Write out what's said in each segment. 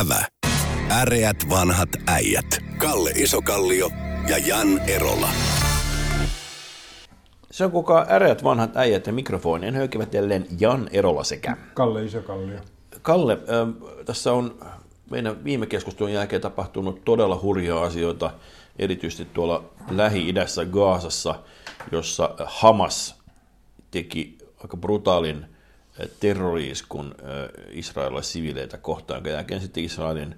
Ävä. Äreät vanhat äijät. Kalle Isokallio ja Jan Erola. Se on kuka äreät vanhat äijät ja mikrofonien höykivät jälleen Jan Erola sekä. Kalle Isokallio. Kalle, äh, tässä on meidän viime keskustelun jälkeen tapahtunut todella hurjaa asioita, erityisesti tuolla Lähi-idässä Gaasassa, jossa Hamas teki aika brutaalin terroriiskun israelilaisivileitä kohtaan, jonka jälkeen sitten Israelin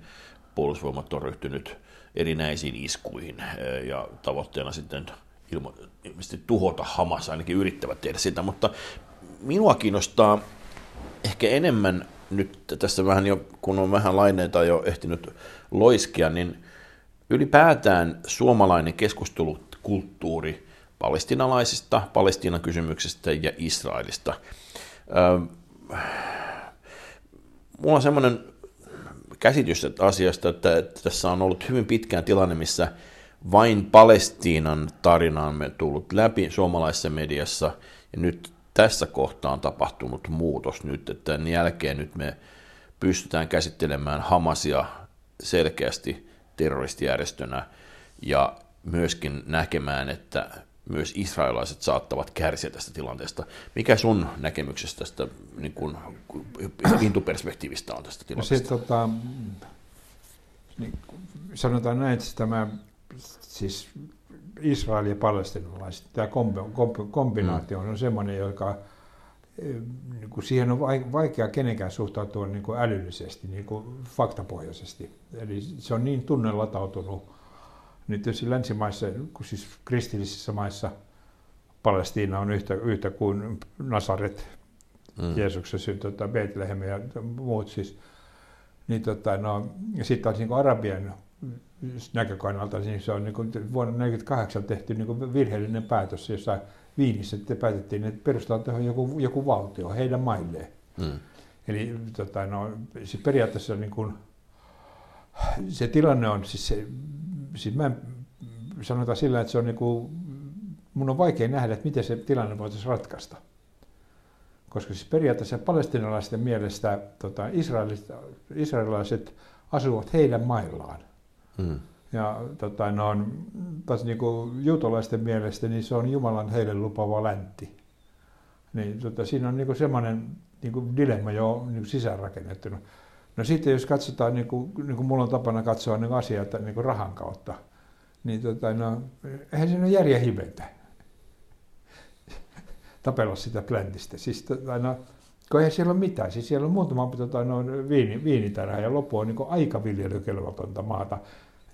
puolustusvoimat on ryhtynyt erinäisiin iskuihin ja tavoitteena sitten ilmo, ilmeisesti tuhota Hamas, ainakin yrittävät tehdä sitä, mutta minua kiinnostaa ehkä enemmän nyt tässä vähän jo, kun on vähän laineita jo ehtinyt loiskia, niin ylipäätään suomalainen keskustelukulttuuri palestinalaisista, Palestiinan kysymyksestä ja Israelista. Mulla on semmoinen käsitys asiasta, että, että tässä on ollut hyvin pitkään tilanne, missä vain Palestiinan tarina on tullut läpi suomalaisessa mediassa, ja nyt tässä kohtaa on tapahtunut muutos. Nyt, että tämän jälkeen nyt me pystytään käsittelemään Hamasia selkeästi terroristijärjestönä ja myöskin näkemään, että myös israelaiset saattavat kärsiä tästä tilanteesta. Mikä sun näkemyksestä tästä niin kuin, lintuperspektiivistä on tästä tilanteesta? Se, tota, niin, sanotaan näin, että tämä siis Israel ja palestinalaiset, tämä kombinaatio on semmoinen, joka niin kuin siihen on vaikea kenenkään suhtautua niin kuin älyllisesti, niin kuin faktapohjaisesti. Eli se on niin tunnelatautunut nyt tietysti länsimaissa, kun siis kristillisissä maissa Palestiina on yhtä, yhtä kuin Nasaret, mm. Jeesuksen synty, tota, Bethlehem ja muut siis. Niin, tota, no, ja sitten on niin Arabian näkökannalta, niin se on niin kuin vuonna 1948 tehty niin kuin virheellinen päätös, jossa Viinissä että päätettiin, että perustetaan tähän joku, joku valtio heidän mailleen. Mm. Eli tota, no, siis periaatteessa niin kuin, se tilanne on, siis se, siis mä sanotaan sillä, että se on niin kuin, mun on vaikea nähdä, että miten se tilanne voitaisiin ratkaista. Koska siis periaatteessa palestinalaisten mielestä tota, israelilaiset asuvat heidän maillaan. Hmm. Ja tota, no, on, taas niin kuin juutalaisten mielestä niin se on Jumalan heille lupava läntti. Niin, tota, siinä on niin kuin semmoinen niin kuin dilemma jo niin kuin sisäänrakennettuna. No sitten jos katsotaan, niin kuin, niin kuin mulla on tapana katsoa niin asioita niin kuin rahan kautta, niin tota, no, eihän siinä ole järjen hiventä tapella sitä pläntistä. Siis, tota, no, kun eihän siellä ole mitään. Siis siellä on muutama tota, no, viini, viinitarha ja loppu on niin aika viljelykelvotonta maata.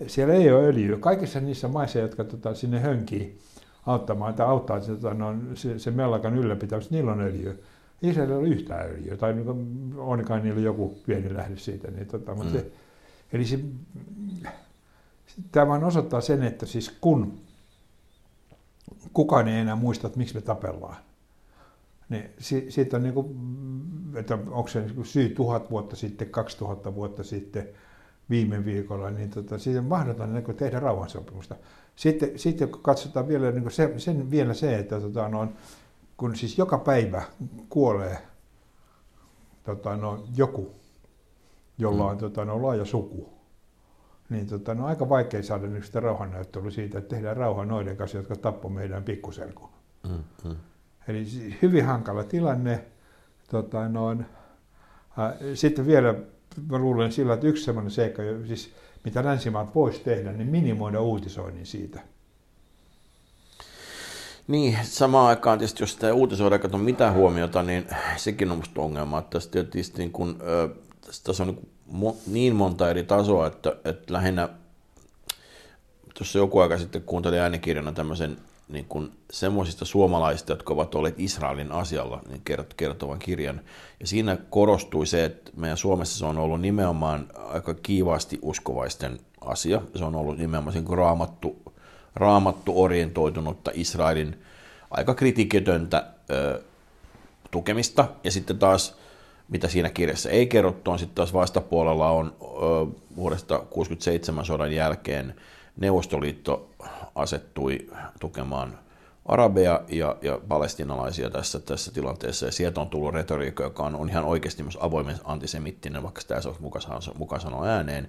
Siellä ei ole öljyä. Kaikissa niissä maissa, jotka tota, sinne hönkii auttamaan tai auttaa tota, no, se, se mellakan ylläpitämistä, niillä on öljyä. Ei ole yhtään öljyä, tai niin onkaan niillä joku pieni lähde siitä. Niin, tota, mutta mm. se, eli se, tämä vain osoittaa sen, että siis kun kukaan ei enää muista, että miksi me tapellaan, niin si, siitä on niin kuin, että onko se niin syy tuhat vuotta sitten, 2000 vuotta sitten, viime viikolla, niin tota, siitä on mahdoton niin tehdä rauhansopimusta. Sitten, sitten kun katsotaan vielä niin kuin se, sen, vielä se, että tota, no, kun siis joka päivä kuolee tota, no, joku, jolla on mm. tota, no, laaja suku, niin tota, no, aika vaikea saada nyt sitä rauhannäyttelyä siitä, että tehdään rauha noiden kanssa, jotka tappoi meidän pikkuselkun. Mm, mm. Eli hyvin hankala tilanne. Tota, no, äh, sitten vielä mä luulen sillä, että yksi sellainen seikka, siis, mitä länsimaat voisi tehdä, niin minimoida uutisoinnin siitä. Niin, samaan aikaan tietysti, jos sitä uutisoida ei mitään huomiota, niin sekin on musta ongelma. Että tässä tietysti niin kun, tässä on niin monta eri tasoa, että, että lähinnä tuossa joku aika sitten kuuntelin äänikirjana tämmöisen niin kuin semmoisista suomalaisista, jotka ovat olleet Israelin asialla, niin kertovan kirjan. Ja siinä korostui se, että meidän Suomessa se on ollut nimenomaan aika kiivaasti uskovaisten asia. Se on ollut nimenomaan niin raamattu, raamattu orientoitunutta Israelin aika kritiketöntä ö, tukemista. Ja sitten taas, mitä siinä kirjassa ei kerrottu, on sitten taas vastapuolella on ö, vuodesta 67 sodan jälkeen Neuvostoliitto asettui tukemaan arabeja ja, ja palestinalaisia tässä, tässä tilanteessa, ja sieltä on tullut retoriikka, joka on, on ihan oikeasti myös avoimen antisemittinen, vaikka sitä ei mukaan sanoa ääneen,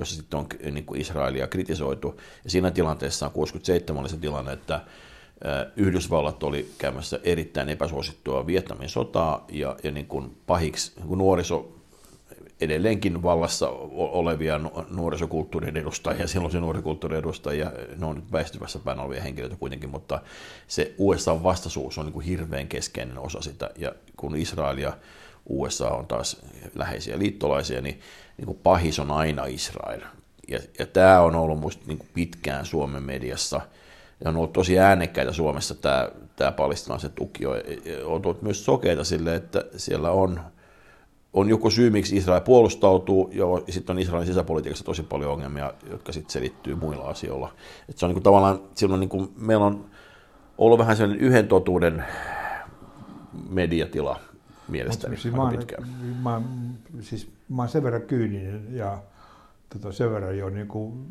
jossa sitten on niin kuin Israelia kritisoitu. Ja siinä tilanteessa on 67 oli se tilanne, että Yhdysvallat oli käymässä erittäin epäsuosittua Vietnamin sotaa ja, ja niin kuin pahiksi niin kuin nuoriso edelleenkin vallassa olevia nuorisokulttuurin edustajia, silloin se nuorisokulttuurin edustajia, ne on nyt väistyvässä päin olevia henkilöitä kuitenkin, mutta se USA-vastaisuus on niin kuin hirveän keskeinen osa sitä, ja kun Israel ja USA on taas läheisiä liittolaisia, niin, niin kuin pahis on aina Israel. Ja, ja tämä on ollut minusta niin pitkään Suomen mediassa, ja on ollut tosi äänekkäitä Suomessa tämä, tämä palestinaisen tuki, on ollut myös sokeita sille, että siellä on on joku syy, miksi Israel puolustautuu, ja sitten on Israelin sisäpolitiikassa tosi paljon ongelmia, jotka sitten selittyy muilla asioilla. Et se on niin tavallaan, silloin niin meillä on ollut vähän sellainen yhden totuuden mediatila mielestäni siis mä, pitkään. Mä, siis mä oon sen verran kyyninen ja tota, sen verran jo niin kuin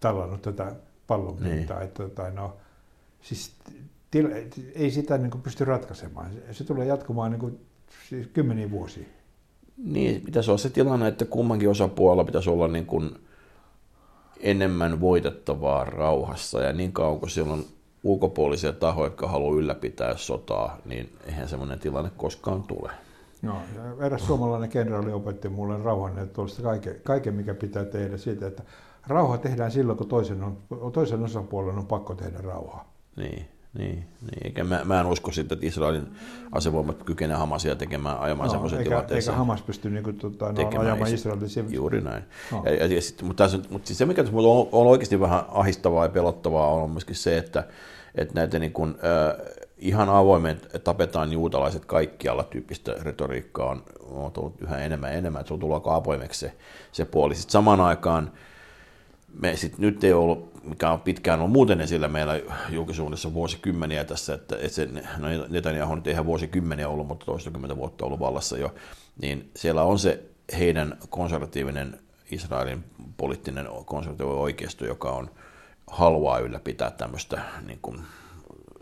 tallannut tätä pallon pintaa, niin. että tota, no, siis til, ei sitä niin kuin pysty ratkaisemaan. Se tulee jatkumaan niin kuin, siis kymmeniä vuosia. Niin, pitäisi olla se tilanne, että kummankin osapuolella pitäisi olla niin kuin enemmän voitettavaa rauhassa. Ja niin kauan kuin siellä on ulkopuolisia tahoja, jotka haluaa ylläpitää sotaa, niin eihän semmoinen tilanne koskaan tule. No, eräs suomalainen kenraali opetti mulle rauhan, että tuollaista kaiken, kaiken, mikä pitää tehdä siitä, että rauha tehdään silloin, kun toisen, on, toisen osapuolen on pakko tehdä rauhaa. Niin. Niin, niin. Eikä mä, mä en usko sitten, että Israelin asevoimat kykenevät Hamasia tekemään ajamaan no, semmoisen eikä, tilanteeseen. Eikä Hamas pysty niin kuin, tuota, no, ajamaan Israelin Juuri näin. No. Ja, ja, ja sit, mutta, tässä, mutta siis se, mikä tässä on, on oikeasti vähän ahistavaa ja pelottavaa, on myöskin se, että, että näitä niin kuin, äh, ihan avoimen tapetaan juutalaiset kaikkialla tyyppistä retoriikkaa on, on tullut yhä enemmän ja enemmän, että se on tullut aika avoimeksi se, se puoli. Sitten samaan aikaan me sit nyt ei ollut, mikä on pitkään ollut muuten esillä meillä julkisuudessa vuosikymmeniä tässä, että, että se, no Netanyahu nyt ei ihan vuosikymmeniä ollut, mutta toistakymmentä vuotta ollut vallassa jo, niin siellä on se heidän konservatiivinen Israelin poliittinen konservatiivinen oikeisto, joka on haluaa ylläpitää tämmöistä niin kuin,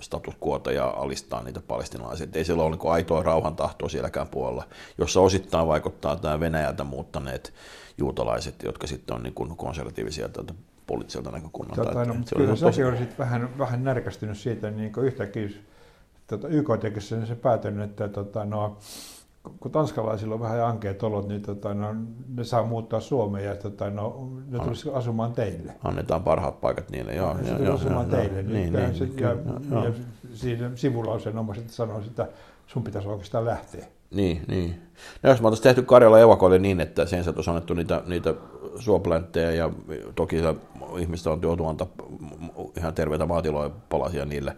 status quota ja alistaa niitä palestinalaisia. Ei siellä ole niin aitoa rauhantahtoa sielläkään puolella, jossa osittain vaikuttaa tämä Venäjältä muuttaneet juutalaiset, jotka sitten on niin kuin konservatiivisia tältä poliittiselta näkökunnalta. Tota, no, se kyllä säkin olisit vähän, vähän närkästynyt siitä, niin kuin yhtäkkiä tota, YK teki sen se päätön, että tota, no, kun tanskalaisilla on vähän ankeat olot, niin tota, no, ne saa muuttaa Suomeen ja tota, no, ne tulisi asumaan teille. Annetaan parhaat paikat niille, joo. Ne tulisi asumaan joo, teille. Niin, niin, niin, ja, ja, ja siinä sivulauseen omaisesti sanoi, että sun pitäisi oikeastaan lähteä. Niin, niin. No jos me oltaisiin tehty Karjala evakoille niin, että sen sä olisi annettu niitä, niitä suoplänttejä ja toki ihmiset on joutu antaa ihan terveitä maatiloja palasia niille,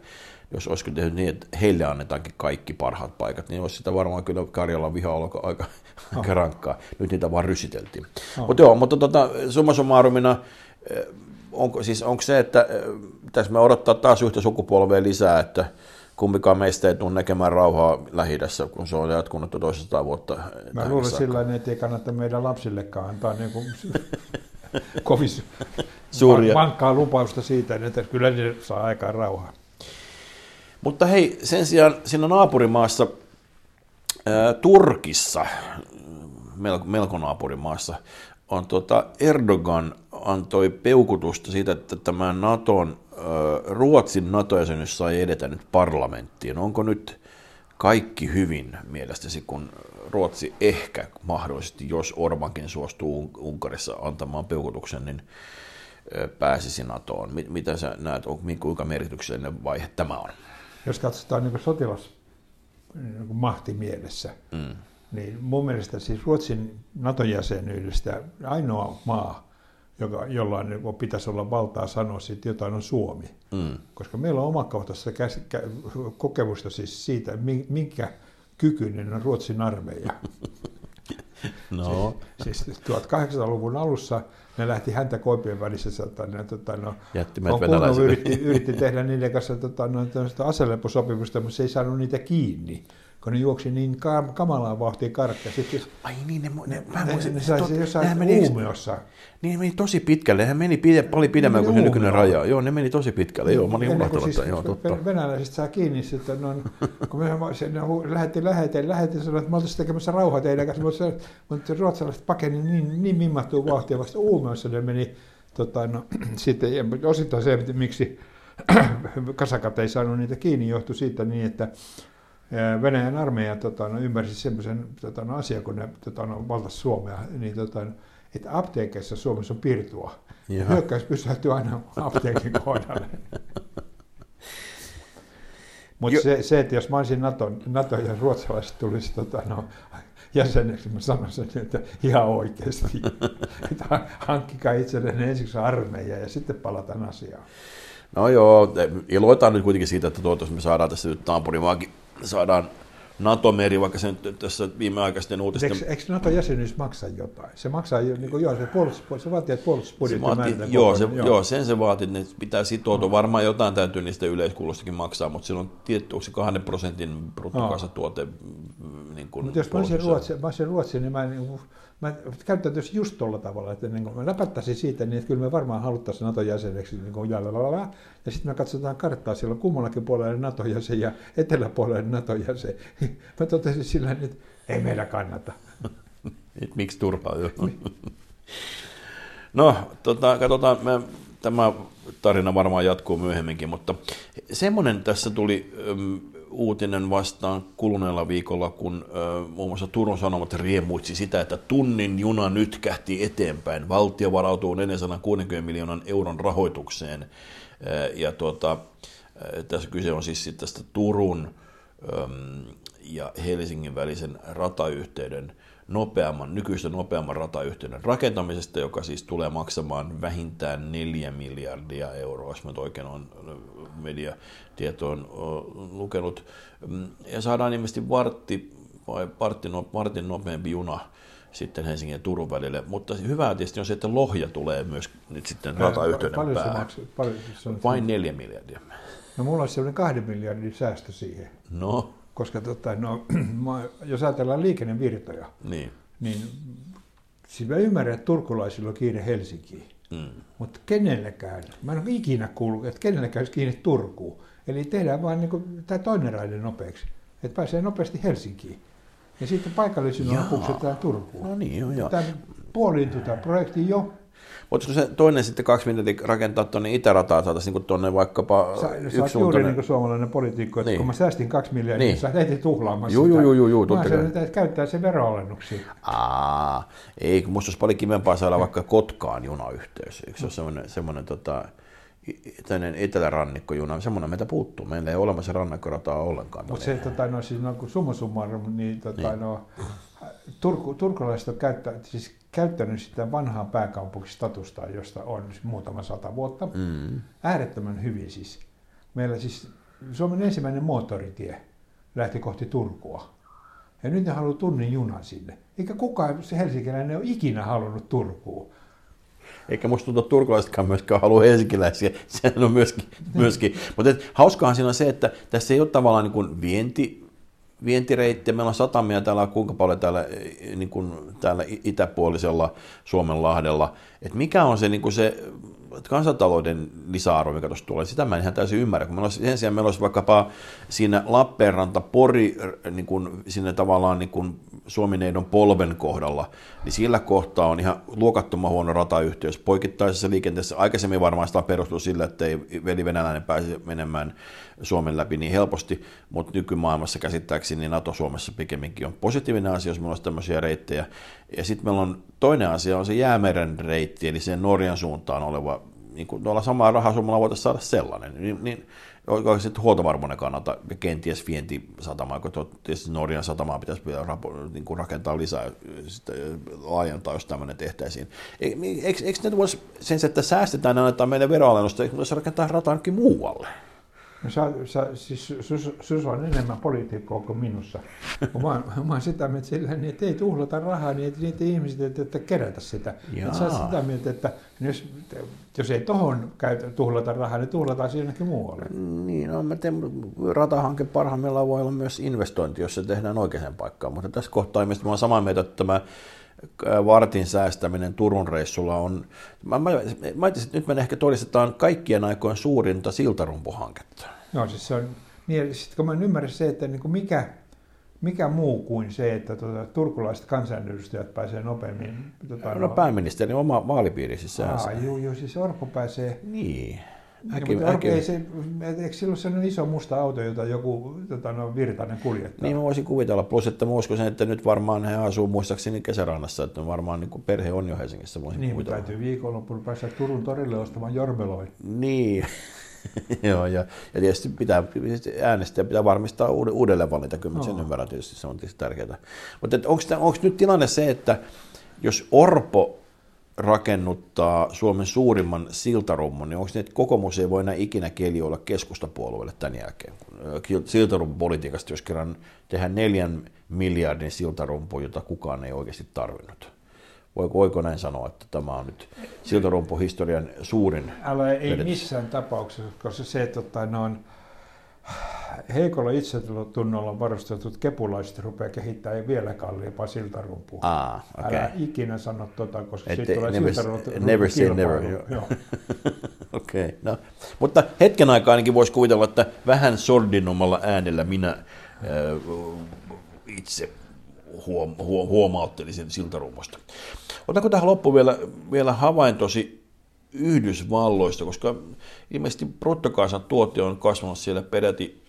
jos olisi tehty niin, että heille annetaankin kaikki parhaat paikat, niin olisi sitä varmaan kyllä Karjalan viha ollut aika, oh. aika rankkaa. Nyt niitä vaan rysiteltiin. Oh. Mutta joo, mutta tota, summa summarumina, eh, onko, siis onko se, että eh, tässä me odottaa taas yhtä sukupolvea lisää, että kumpikaan meistä ei tule näkemään rauhaa lähi kun se on jatkunut toisesta vuotta. Mä luulen sillä tavalla, että ei kannata meidän lapsillekaan antaa niin kuin kovin Suuria. vankkaa lupausta siitä, että kyllä ne saa aikaan rauhaa. Mutta hei, sen sijaan siinä naapurimaassa, ää, Turkissa, melko, melko naapurimaassa, on tuota Erdogan antoi peukutusta siitä, että tämä Naton Ruotsin NATO-jäsenyys sai edetä nyt parlamenttiin. Onko nyt kaikki hyvin mielestäsi, kun Ruotsi ehkä mahdollisesti, jos Orbankin suostuu Unkarissa antamaan peukutuksen, niin pääsisi NATOon. Mitä sä näet, kuinka merkityksellinen vaihe tämä on? Jos katsotaan niin sotilas niin mahti mielessä, mm. niin mun mielestä siis Ruotsin NATO-jäsenyydestä ainoa maa, joka, jollain niin pitäisi olla valtaa sanoa siitä jotain, on Suomi. Mm. Koska meillä on omakohtaista kokemusta siis siitä, minkä kykyinen on Ruotsin armeija. no. Siis, siis 1800-luvun alussa ne lähti häntä koipien välissä. Tota, ne, tota, no, on yritti, yritti, tehdä niiden kanssa tota, no, aseleposopimusta, mutta se ei saanut niitä kiinni kun ne juoksi niin kam- kamalaan vauhtiin karkkia. Sitten jos Ai niin, ne, ne, mä ne, muistin, ne sai tot- se jossain meni, uumiossa. niin ne meni tosi pitkälle, ne meni pide, paljon pidemmän Ne kuin se nykyinen raja. Joo, ne meni tosi pitkälle, joo, mä olin unohtanut siis joo, totta. ven- Venäläiset saa kiinni sitten, no, kun me se, ne hu- lähetti lähetin, lähetin sanoa, että me oltaisiin tekemässä rauhaa teidän kanssa, mutta, mutta ruotsalaiset pakeni niin, niin mimmattua vauhtia vasta uumiossa, ne meni tota, no, sitten ja osittain se, miksi kasakat ei saanut niitä kiinni, johtui siitä niin, että Venäjän armeija tota, no, ymmärsi semmoisen tota, no, asian, kun ne tota, no, valtasi Suomea, niin tota, että apteekeissa Suomessa on pirtua. Hyökkäys pysähtyy aina apteekin kohdalle. Mutta se, se, että jos mä olisin NATO, NATO ja ruotsalaiset tulisi tota, no, jäseneksi, mä sanoisin, että ihan oikeasti. että hankkikaa itselleen ensiksi armeija ja sitten palataan asiaan. No joo, iloitaan nyt kuitenkin siitä, että toivottavasti me saadaan tässä nyt naapurimaakin, saadaan NATO-meri, vaikka se nyt tässä viimeaikaisten uutisten... Eikö, eikö NATO-jäsenyys maksa jotain? Se maksaa jo, niin kuin, joo, se, puolustus, se vaatii, että Se puolustusbudjetti vaatii, määrätään joo, se, joo. joo, sen se vaatii, että ne pitää sitoutua. Varmaan jotain täytyy niistä yleiskulustakin maksaa, mutta silloin tietty, onko se kahden prosentin bruttokansantuote mm, niin kuin Mutta jos mä olisin, puolustus- Ruotsi, mä olisin Ruotsi, niin mä, niin, mä käyttäytyisin just tuolla tavalla, että niin mä läpättäisin siitä, niin että kyllä me varmaan haluttaisiin NATO-jäseneksi niin kuin jalalala, ja sitten me katsotaan karttaa, siellä on kummallakin puolella NATO-jäsen ja eteläpuolella NATO-jäsen. Mä totesin sillä että ei meillä kannata. Et miksi turhaa? Joo. No, tota, katsotaan, me, tämä tarina varmaan jatkuu myöhemminkin, mutta semmoinen tässä tuli äm, uutinen vastaan kuluneella viikolla, kun äh, muun muassa Turun Sanomat riemuitsi sitä, että tunnin juna nyt kähti eteenpäin. Valtio varautuu 460 miljoonan euron rahoitukseen. Äh, ja tuota, äh, tässä kyse on siis tästä Turun äm, ja Helsingin välisen ratayhteyden nopeamman, nykyistä nopeamman ratayhteyden rakentamisesta, joka siis tulee maksamaan vähintään 4 miljardia euroa, jos mä oikein olen mediatietoon lukenut. Ja saadaan ilmeisesti vartti vai vartti, no, vartin nopeampi juna sitten Helsingin ja Turun välille, mutta hyvää tietysti on se, että Lohja tulee myös nyt sitten ratayhteyden päähän. Paljon se on? Vain 4 miljardia. No mulla olisi sellainen kahden miljardin säästö siihen. No, Koska tota, no, jos ajatellaan liikennevirtoja, niin. niin siis mä ymmärrän, että turkulaisilla on kiire Helsinkiin. Mm. Mutta kenellekään, mä en ole ikinä kuullut, että kenellekään olisi kiinni Turkuun. Eli tehdään vaan niin tämä toinen raide nopeaksi, että pääsee nopeasti Helsinkiin. Ja sitten paikallisilla Jaa. puksetaan Turkuun. No niin, joo, joo. Tämä puoliintui tämä projekti jo. Voisiko se toinen sitten kaksi minuuttia rakentaa tuonne itärataan, saataisiin niin tuonne vaikkapa Sä, sä juuri niin kuin suomalainen poliitikko, että Niin. kun mä säästin kaksi miljardia, Niin. niin. sä et heti tuhlaamassa Juu, sitä. juu, juu, juu, Mä totta kai. että käyttää se veroalennuksia. Aa, ei, kun musta olisi paljon kivempaa saada vaikka Kotkaan junayhteys. Eikö se ole semmoinen, semmoinen tota, tämmöinen etelärannikkojuna, semmoinen meitä puuttuu. Meillä ei ole olemassa rannikkorataa ollenkaan. Mutta se, tota, no, siis, no, kun summa summarum, niin, tota, Niin. No, Turku, turkulaiset on käyttä, siis käyttänyt sitä vanhaa pääkaupunkistatusta, josta on siis muutama sata vuotta. Mm. Äärettömän hyvin siis. Meillä siis Suomen ensimmäinen moottoritie lähti kohti Turkua. Ja nyt ne haluaa tunnin junan sinne. Eikä kukaan se helsinkiläinen ole ikinä halunnut Turkuun. Eikä musta tuntuu, että turkulaisetkaan myöskään halua helsinkiläisiä. Sehän on myöskin. myöskin. Mutta hauskaahan siinä on se, että tässä ei ole tavallaan niin vienti, vientireitti. Meillä on satamia täällä kuinka paljon täällä, eh, niin kuin täällä itäpuolisella Suomenlahdella. Et mikä on se, niin kuin se kansantalouden lisäarvo, mikä tuossa tulee, sitä mä en ihan täysin ymmärrä. Kun meillä olisi, sen sijaan meillä olisi vaikkapa siinä Lappeenranta, Pori, äh, niin kuin, siinä tavallaan niin kuin Suomineidon polven kohdalla, niin sillä kohtaa on ihan luokattoman huono ratayhteys. Poikittaisessa liikenteessä aikaisemmin varmaan sitä on perustu sillä, että ei veli venäläinen pääse menemään Suomen läpi niin helposti, mutta nykymaailmassa käsittääkseni niin NATO Suomessa pikemminkin on positiivinen asia, jos meillä olisi tämmöisiä reittejä. Ja sitten meillä on toinen asia, on se Jäämeren reitti, eli sen Norjan suuntaan oleva, niin kuin tuolla samaa rahasummalla voitaisiin saada sellainen, niin, niin sitten huoltovarmuuden kannalta ja kenties vientisatama, kun tietysti Norjan satamaa pitäisi vielä rapo, niin kuin rakentaa lisää, sitä laajentaa, jos tämmöinen tehtäisiin. Eikö, eikö ne voisi sen, että säästetään ja annetaan meille veroalennusta, eikö voisi rakentaa rataa jonnekin muualle? No, sä, sä, siis sus, sus on enemmän poliitikkoa kuin minussa. Mä oon, mä oon sitä mieltä sillä, niin, että ei tuhlata rahaa, niin niitä ihmiset, että, että kerätä sitä. Että sä sitä mieltä, että jos, jos ei tohon käytä, tuhlata rahaa, niin tuhlataan siinäkin muualle. Niin, no mä teen, ratahanke parhaimmillaan voi olla myös investointi, jos se tehdään oikeaan paikkaan, mutta tässä kohtaa ilmeisesti mä oon samaa mieltä, että tämä vartin säästäminen Turun reissulla on, mä, mä, mä että nyt me ehkä todistetaan kaikkien aikojen suurinta siltarumpuhanketta. No siis se on, niin, sitten kun mä en ymmärrä se, että niin kuin mikä, mikä muu kuin se, että tuota, turkulaiset kansanedustajat pääsee nopeammin. Tuota, no, no pääministerin oma vaalipiiri siis Aa, joo, joo, siis Orpo pääsee. Niin. Äki, no, äki, ei se, eikö silloin sellainen iso musta auto, jota joku tota, no, virtainen kuljettaa? Niin mä voisin kuvitella, plus että mä uskoisin, että nyt varmaan he asuu muistaakseni kesärannassa, että varmaan niin kuin perhe on jo Helsingissä. Voisin niin, kuvitella. täytyy viikonloppuun päästä Turun torille ostamaan jorbeloin. Niin, Joo, ja, ja tietysti pitää, äänestäjä pitää varmistaa uudelleen valinta, kyllä no. sen ymmärrän tietysti, se on tietysti tärkeää. Mutta onko nyt tilanne se, että jos Orpo rakennuttaa Suomen suurimman siltarummun, niin onko niin, että kokoomus ei voi enää ikinä keljoilla keskustapuolueelle tämän jälkeen? Siltarumpupolitiikasta, jos kerran tehdään neljän miljardin siltarumpu, jota kukaan ei oikeasti tarvinnut. Voiko, voiko näin sanoa, että tämä on nyt siltarumpuhistorian suurin Älä, ei vedetys. missään tapauksessa, koska se, että ne on heikolla itsetunnolla varustetut kepulaiset rupeaa kehittämään vielä kalliimpaa siltarumpua. Ah, okay. Älä ikinä sano tota, koska Ette, siitä tulee never, never say never. Joo. Okei, okay, no. Mutta hetken aikaa ainakin voisi kuvitella, että vähän sordinomalla äänellä minä äh, itse huom, huom, huomauttelisin siltarummosta. Otanko tähän loppuun vielä, vielä havaintosi Yhdysvalloista, koska ilmeisesti bruttokansantuote on kasvanut siellä peräti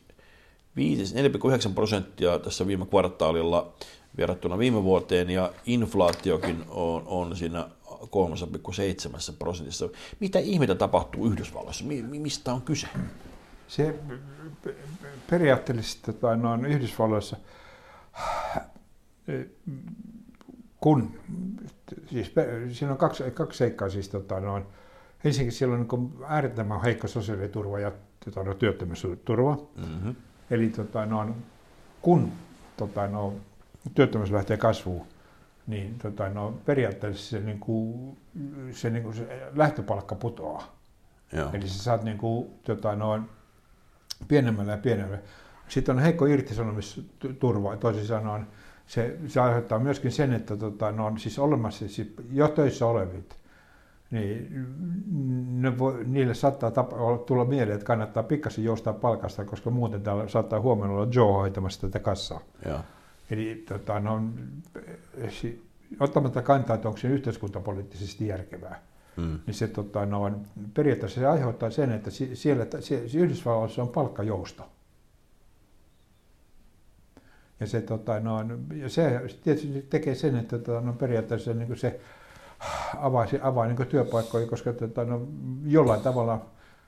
4,9 prosenttia tässä viime kvartaalilla verrattuna viime vuoteen, ja inflaatiokin on, on siinä 3,7 prosentissa. Mitä ihmettä tapahtuu Yhdysvalloissa? Mistä on kyse? Se periaatteessa tota, noin Yhdysvalloissa, kun, siis siinä on kaksi, kaksi seikkaa, siis tota, noin, ensinnäkin siellä on niin äärettömän heikko sosiaaliturva ja tota, no, työttömyysturva. Mm-hmm. Eli tota, no, kun tota, no, työttömyys lähtee kasvuun, niin tota, no, periaatteessa se, niin kuin, se, niin kuin, se lähtöpalkka putoaa. Joo. Eli sä saat niin kuin, tota, no, pienemmällä ja pienemmällä. Sitten on heikko irtisanomisturva, toisin sanoen se, se aiheuttaa myöskin sen, että tota, ne on siis olemassa siis jo töissä olevit, niin ne voi, niille saattaa tapa, tulla mieleen, että kannattaa pikkasen joustaa palkasta, koska muuten täällä saattaa huomenna olla Joe hoitamassa tätä kassaa. Ja. Eli tota, no, ottamatta kantaa, että onko se yhteiskuntapoliittisesti järkevää, mm. niin se tota, no, periaatteessa se aiheuttaa sen, että siellä, siellä Yhdysvalloissa on palkkajousto. Ja se, tota, no, ja se tietysti tekee sen, että tota, no, periaatteessa niin se avaa, avaa niin työpaikkoja, koska tota, no, jollain tavalla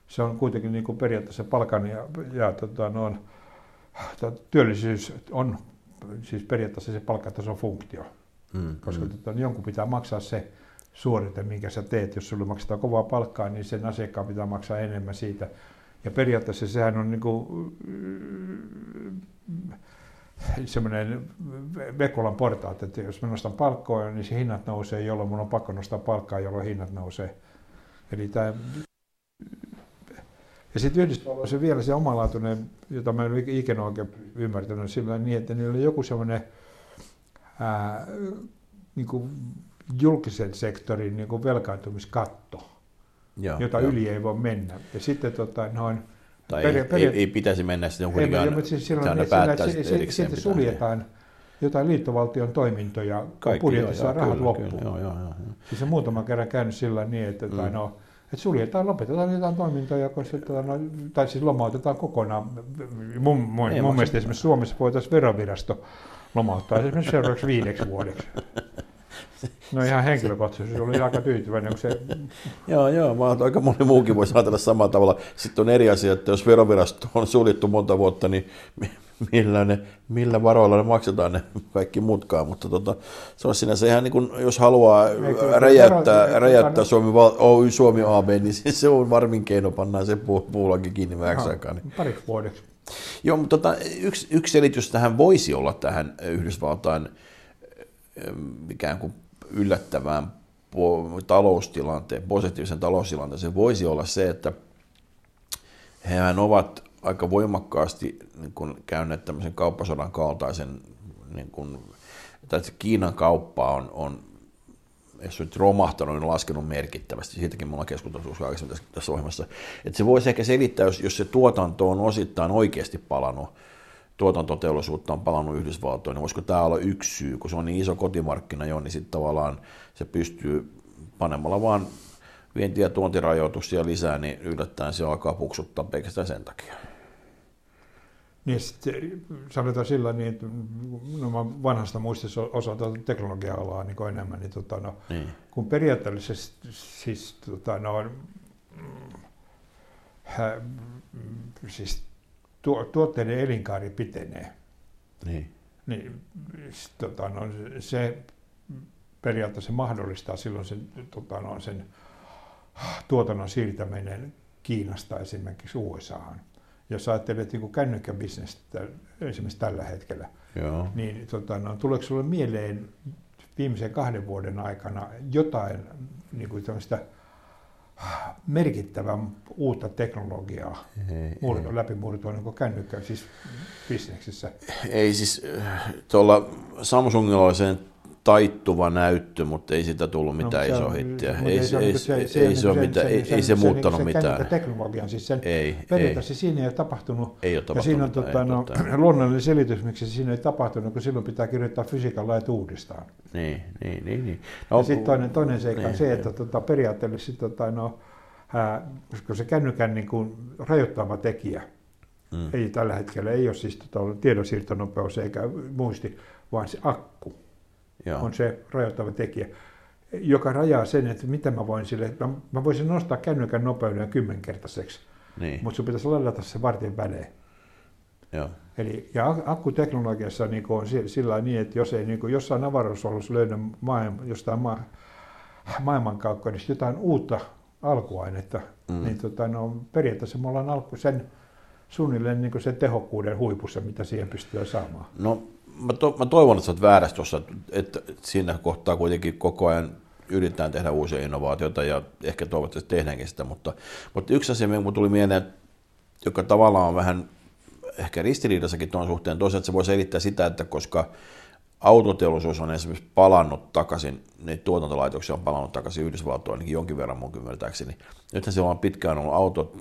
se on kuitenkin niin kuin periaatteessa palkan ja, ja tota, no, työllisyys on siis periaatteessa se palkkatason funktio. Mm, koska mm. Tota, no, jonkun pitää maksaa se suorite, minkä sä teet. Jos sulle maksetaan kovaa palkkaa, niin sen asiakkaan pitää maksaa enemmän siitä. Ja periaatteessa sehän on niin kuin, semmoinen Vekulan portaat, että jos mä nostan palkkoa, niin se hinnat nousee, jolloin mun on pakko nostaa palkkaa, jolloin hinnat nousee. Eli tämä ja sitten Yhdysvalloissa vielä se omalaatuinen, jota mä en ikinä oikein ymmärtänyt sillä niin, että niillä oli joku semmoinen niin kuin julkisen sektorin niin kuin velkaantumiskatto, ja, jota ja. yli ei voi mennä. Ja sitten tota, noin, tai peria- ei, peria- ei, ei, pitäisi mennä sitten kuitenkaan, mutta siis silloin, ne päättää sitten se, Sitten suljetaan ne. jotain liittovaltion toimintoja, Kaikki, budjetissa joo, rahat kyllä, loppuun. Kyllä, joo, joo, joo. Siis on muutama kerran käynyt sillä niin, että, mm. tai no, että suljetaan, lopetetaan jotain toimintoja, koska, no, tai siis lomautetaan kokonaan. Mun, mun, mun mielestä esimerkiksi Suomessa voitaisiin verovirasto lomauttaa esimerkiksi seuraavaksi viideksi vuodeksi. No ihan henkilökohtaisesti oli aika tyytyväinen. Kun se... joo, joo, mä aika moni muukin voisi ajatella samalla tavalla. Sitten on eri asia, että jos verovirasto on suljettu monta vuotta, niin millä, ne, millä varoilla ne maksetaan ne kaikki muutkaan, mutta tota, se on sinänsä ihan niin kuin, jos haluaa kyllä, räjäyttää, vero- räjäyttää Suomi, Oy Suomi AB, niin se- se on varmin keino, pannaan se puu, puulankin kiinni vähäksi aikaa. Niin. Pariksi vuodeksi. Joo, mutta tota, yksi, yksi selitys tähän voisi olla tähän Yhdysvaltain ikään kuin yllättävään taloustilanteen, positiivisen taloustilanteen, se voisi olla se, että hehän ovat aika voimakkaasti niin kuin käyneet tämmöisen kauppasodan kaltaisen, niin kuin, tai Kiinan kauppa on, on jos nyt romahtanut, niin laskenut merkittävästi. Siitäkin me ollaan keskusteltu aikaisemmin tässä, tässä ohjelmassa. Että se voisi ehkä selittää, jos, jos se tuotanto on osittain oikeasti palannut, tuotantoteollisuutta on palannut Yhdysvaltoihin, niin voisiko tämä olla yksi syy, kun se on niin iso kotimarkkina jo, niin sitten tavallaan se pystyy panemalla vaan vienti- ja tuontirajoituksia lisää, niin yllättäen se alkaa puksuttaa pelkästään sen takia. Niin sitten sanotaan sillä niin, että no mä vanhasta muistissa osataan teknologia-alaa niin kuin enemmän, niin, tota, no, Niin. kun periaatteessa siis, tota, no, mm, hä, mm, siis tuotteiden elinkaari pitenee, Niin. niin tota, no, se periaatteessa mahdollistaa silloin sen, tota, no, sen tuotannon siirtäminen Kiinasta esimerkiksi USAhan. Jos ajattelet niin kännykkäbisnestä esimerkiksi tällä hetkellä, Joo. niin tota, no, tuleeko sinulle mieleen viimeisen kahden vuoden aikana jotain niin kuin merkittävän uutta teknologiaa murto, läpimurtoa niin kännykkä, siis bisneksessä? Ei siis, äh, tuolla Samsungilla oli sen taittuva näyttö, mutta ei sitä tullut mitään No, se isoa on- hittiä. mutta Ei, se on ei, niin ei, se- ei niin se mitään, ei, se- ei se se- muuttanut se mitään. teknologian, siis sen Ei, periaatteessa ei, siinä ei ole tapahtunut. ei ole Ja tapahtunut siinä on mitään, tota, ei no, totta. luonnollinen selitys, miksi se siinä ei tapahtunut, kun silloin pitää kirjoittaa fysiikan lait uudestaan. Niin, niin, niin. niin. No, ja sitten toinen, toinen seikka on niin, se, niin. että tota, periaatteessa tota, no, ää, koska se kännykän niin kuin, rajoittava tekijä Mm. ei tällä hetkellä ei ole siis tota, tiedonsiirtonopeus eikä muisti, vaan se akku Joo. on se rajoittava tekijä, joka rajaa sen, että mitä mä voin sille, mä, mä voisin nostaa kännykän nopeuden kymmenkertaiseksi, Niin, mutta sun pitäisi ladata se vartin välein. joo. Eli, ja ak- akkuteknologiassa niin on si- sillä niin, että jos ei niin jossain avaruusalussa löydä maailma, jostain ma- maailmankaikkeudesta jotain uutta alkuainetta, Mm. niin tota, no, periaatteessa me ollaan alku sen suunnilleen niin sen tehokkuuden huipussa, mitä siihen pystyy saamaan. No, mä, to, mä toivon, että sä oot väärässä tuossa, että siinä kohtaa kuitenkin koko ajan yritetään tehdä uusia innovaatioita ja ehkä toivottavasti tehdäänkin sitä, mutta, mutta yksi asia, mikä tuli mieleen, joka tavallaan on vähän ehkä ristiriidassakin tuon suhteen, että se voi selittää sitä, että koska autoteollisuus on esimerkiksi palannut takaisin, ne tuotantolaitoksia on palannut takaisin Yhdysvaltoihin ainakin jonkin verran mun ymmärtääkseni. Nythän siellä on pitkään ollut auto,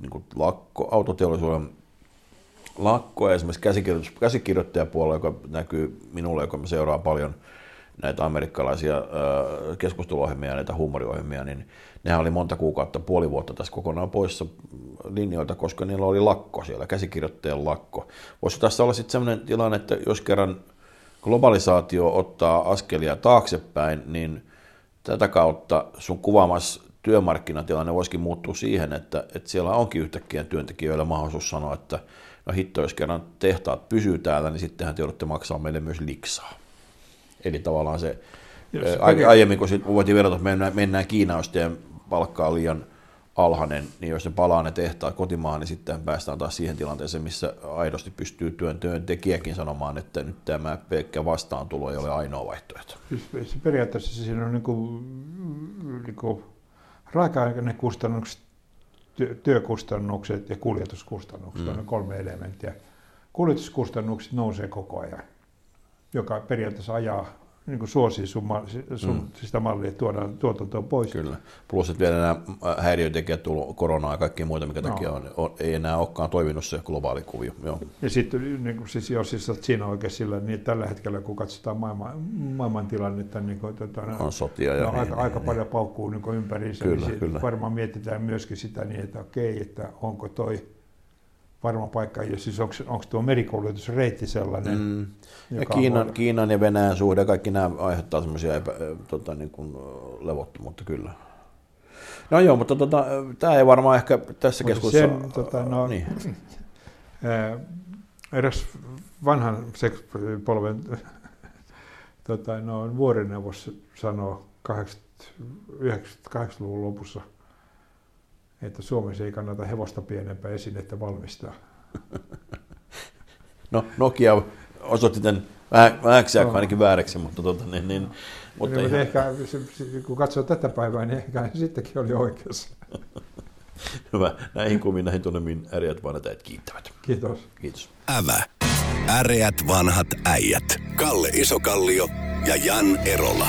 niin lakko, autoteollisuuden lakko ja esimerkiksi käsikirjoittajapuolella, joka näkyy minulle, joka seuraa paljon näitä amerikkalaisia keskusteluohjelmia ja näitä huumoriohjelmia, niin nehän oli monta kuukautta, puoli vuotta tässä kokonaan poissa linjoilta, koska niillä oli lakko siellä, käsikirjoittajan lakko. Voisiko tässä olla sitten sellainen tilanne, että jos kerran globalisaatio ottaa askelia taaksepäin, niin tätä kautta sun kuvaamas työmarkkinatilanne voisikin muuttua siihen, että, että siellä onkin yhtäkkiä työntekijöillä mahdollisuus sanoa, että no hitto, jos kerran tehtaat pysyy täällä, niin sittenhän te joudutte maksaa meille myös liksaa. Eli tavallaan se, Jos ää, se ai- peria- aiemmin kun voitiin verrata, että mennään, mennään Kiinaan, jos teidän palkka on liian alhainen, niin jos ne palaa ne tehtaat kotimaahan, niin sitten päästään taas siihen tilanteeseen, missä aidosti pystyy työn työntekijäkin sanomaan, että nyt tämä pelkkä vastaantulo ei ole ainoa vaihtoehto. Siis se periaatteessa siinä on niin kuin, niin kuin raaka-aikainen kustannukset, työ, työkustannukset ja kuljetuskustannukset mm. on kolme elementtiä. Kuljetuskustannukset nousee koko ajan, joka periaatteessa ajaa, niin kuin suosii sun, sun mm. sitä mallia, että tuodaan tuotantoa pois. Kyllä. Plus, että vielä nämä häiriötekijät tullut koronaa ja kaikki muuta, mikä No. takia on, on, ei enää olekaan toiminut se globaali kuvio. Joo. Ja sitten niin kuin, siis, jos siis siinä oikein sillä, niin tällä hetkellä kun katsotaan maailman, maailman tilannetta, niin kuin, tota, no, On sotia ja no, niin, aika, niin, aika niin. paljon paukkuu niin ympäriinsä, Kyllä, niin kyllä. varmaan mietitään myöskin sitä niin, että okei, että onko toi varma paikka, ja siis onko, onko tuo merikuljetusreitti sellainen, mm. Ja Kiinan, voi- Kiinan ja Venäjän suhde, kaikki nämä aiheuttaa semmoisia tota, niin kuin, levottomuutta kyllä. No joo, mutta tota, tämä ei varmaan ehkä tässä keskustelussa... sen, tota, no, niin. eräs vanhan polven tota, no, vuorineuvos sanoi 98-luvun lopussa, että Suomessa ei kannata hevosta pienempää esinettä valmistaa. No Nokia osoitti tämän vähäksi no. ainakin vääräksi, mutta, tota, niin, niin, mutta niin, ihan... ehkä, kun katsoo tätä päivää, niin ehkä sittenkin oli oikeassa. Hyvä. Näihin kuviin, näihin tunnemiin äreät vanhat äijät kiittävät. Kiitos. Kiitos. Ävä. Äreät vanhat äijät. Kalle Isokallio ja Jan Erola.